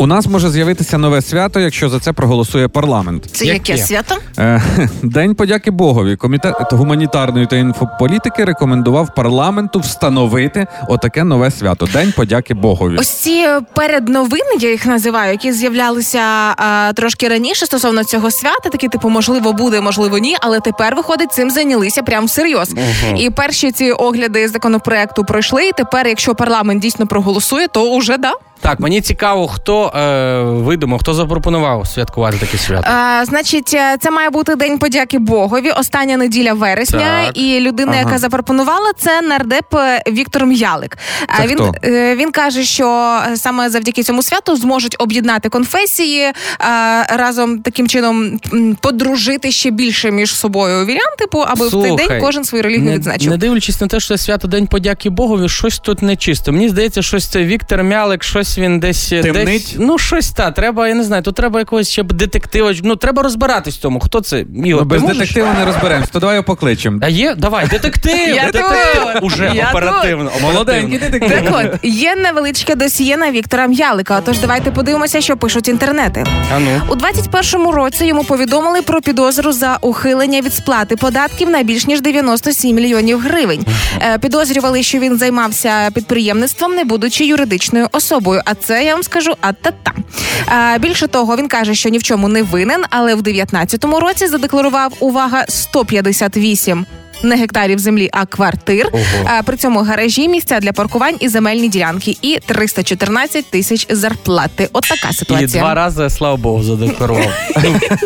У нас може з'явитися нове свято, якщо за це проголосує парламент. Це яке свято? Е, День подяки Богові. Комітет гуманітарної та інфополітики рекомендував парламенту встановити отаке нове свято. День подяки Богові. Ось ці передновини, я їх називаю, які з'являлися е, трошки раніше стосовно цього свята, такі типу, можливо, буде, можливо, ні. Але тепер виходить, цим зайнялися прям всерйоз. І перші ці огляди законопроекту пройшли. І тепер, якщо парламент дійсно проголосує, то уже да. Так, мені цікаво, хто е, видумав, хто запропонував святкувати таке свято. А, значить, е, це має бути день подяки Богові. Остання неділя вересня. Так. І людина, Ага. яка запропонувала, це нардеп е, Віктор М'ялик. А Це він хто? е, він каже, що е, саме завдяки цьому святу зможуть об'єднати конфесії е, разом таким чином подружити ще більше між собою вірян, типу, аби в цей день кожен свою релігію не, відзначив. не дивлячись на те, що це свято День подяки Богові, щось тут нечисто. Мені здається, щось це Віктор Мялик, щось він десь Темнить? десь. Ну, щось та. Треба, я не знаю, тут треба якогось ще детектива. Ну, треба розбиратись в тому. Хто це? Ігор, Ну, без ти детектива не розберемось, то давай його покличемо. А є? Давай, детектив! Я детектив! тут! Уже Я оперативно. Молоденький детектив. Так от є невеличке досьє на Віктора М'ялика. Тож давайте подивимося, що пишуть інтернети. А ну. У 21-му році йому повідомили про підозру за ухилення від сплати податків на більш ніж 97 мільйонів гривень. Е, Підозрювали, що він займався підприємництвом, не будучи юридичною особою. А це я вам скажу а-та-та. Е, Більше того, він каже, що ні в чому не винен, але в 19-му році задекларував увага 158 не гектарів землі, а квартир. Е, При цьому гаражі, місця для паркувань і земельні ділянки, і 314 тисяч зарплати. От така І два рази, слава Богу, задекларував.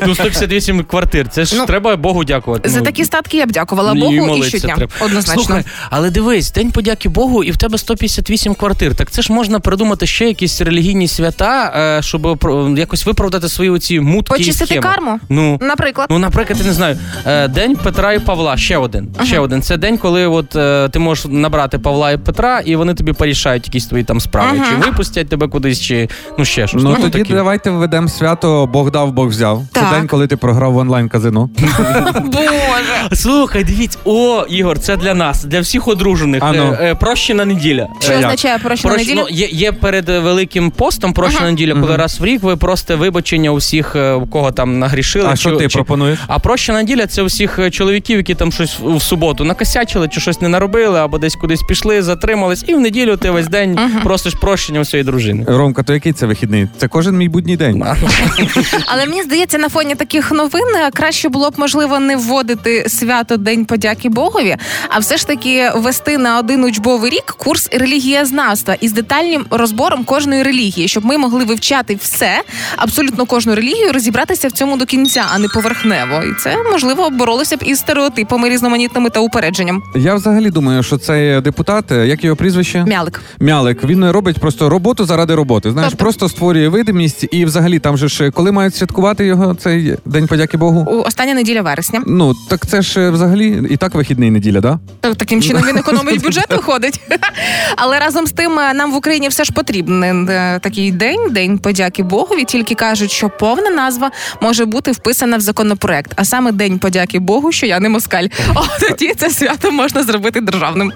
Ну, 158 квартир. Це ж Ну, треба Богу дякувати. За Ну, такі статки я б дякувала Богу і щодня. треба. Однозначно. Слухай, але дивись, день подяки Богу, і в тебе 158 квартир. Так це ж можна придумати ще якісь релігійні свята, е, щоб про- якось виправдати свої оці мутки. і Почистити схеми. карму? Ну. Наприклад. Ну, наприклад, я не знаю, е, день Петра і Павла. Ще один. Ще один. Це день, коли от е, ти можеш набрати Павла і Петра, і вони тобі порішають якісь твої там справи. Ага. Чи випустять тебе кудись, чи ну ще щось. Ну тоді таке. давайте введемо свято Бог дав, Бог взяв. Так. Це день, коли ти програв в онлайн казино. Боже. Слухай, дивіться, о, Ігор, це для нас, для всіх одружених. Ану. Е, е, прощена неділя. Що Е, означає прощена Прощ- неділя? Ну, є, є перед великим постом прощена неділя, коли раз в рік ви просите вибачення усіх, е, у кого там нагрішили. А що ти пропонуєш? А прощена неділя це усіх е, чоловіків, які там щось в суботу накосячили, чи щось не наробили, або десь кудись пішли, затримались, і в неділю ти весь день просиш прощення у своєї дружини. Ромка, то який це вихідний? Це кожен мій будній день. Але мені здається, на фоні таких новин е, краще було б можливо не вводити свято День подяки Богові, а все ж таки вести на один учбовий рік курс релігієзнавства із детальним розбором кожної релігії, щоб ми могли вивчати все, абсолютно кожну релігію, розібратися в цьому до кінця, а не поверхнево. І це можливо боролося б із стереотипами різноманітними та упередженням. Я взагалі думаю, що цей депутат, е, як його прізвище? Мялик. Мялик, він робить просто роботу заради роботи. Знаєш, Тобто? просто створює видимість, і взагалі там же ж коли мають святкувати його цей день подяки Богу. У остання неділя вересня. Ну так це ж е, взагалі і так вихідний неділя, да? Так, Таким чином він економить бюджет, виходить. Але разом з тим е, нам в Україні все ж потрібен е, такий день, день подяки Богові. Тільки кажуть, що повна назва може бути вписана в законопроект, а саме День подяки Богу, що я не москаль. О, тоді це свято можна зробити державним.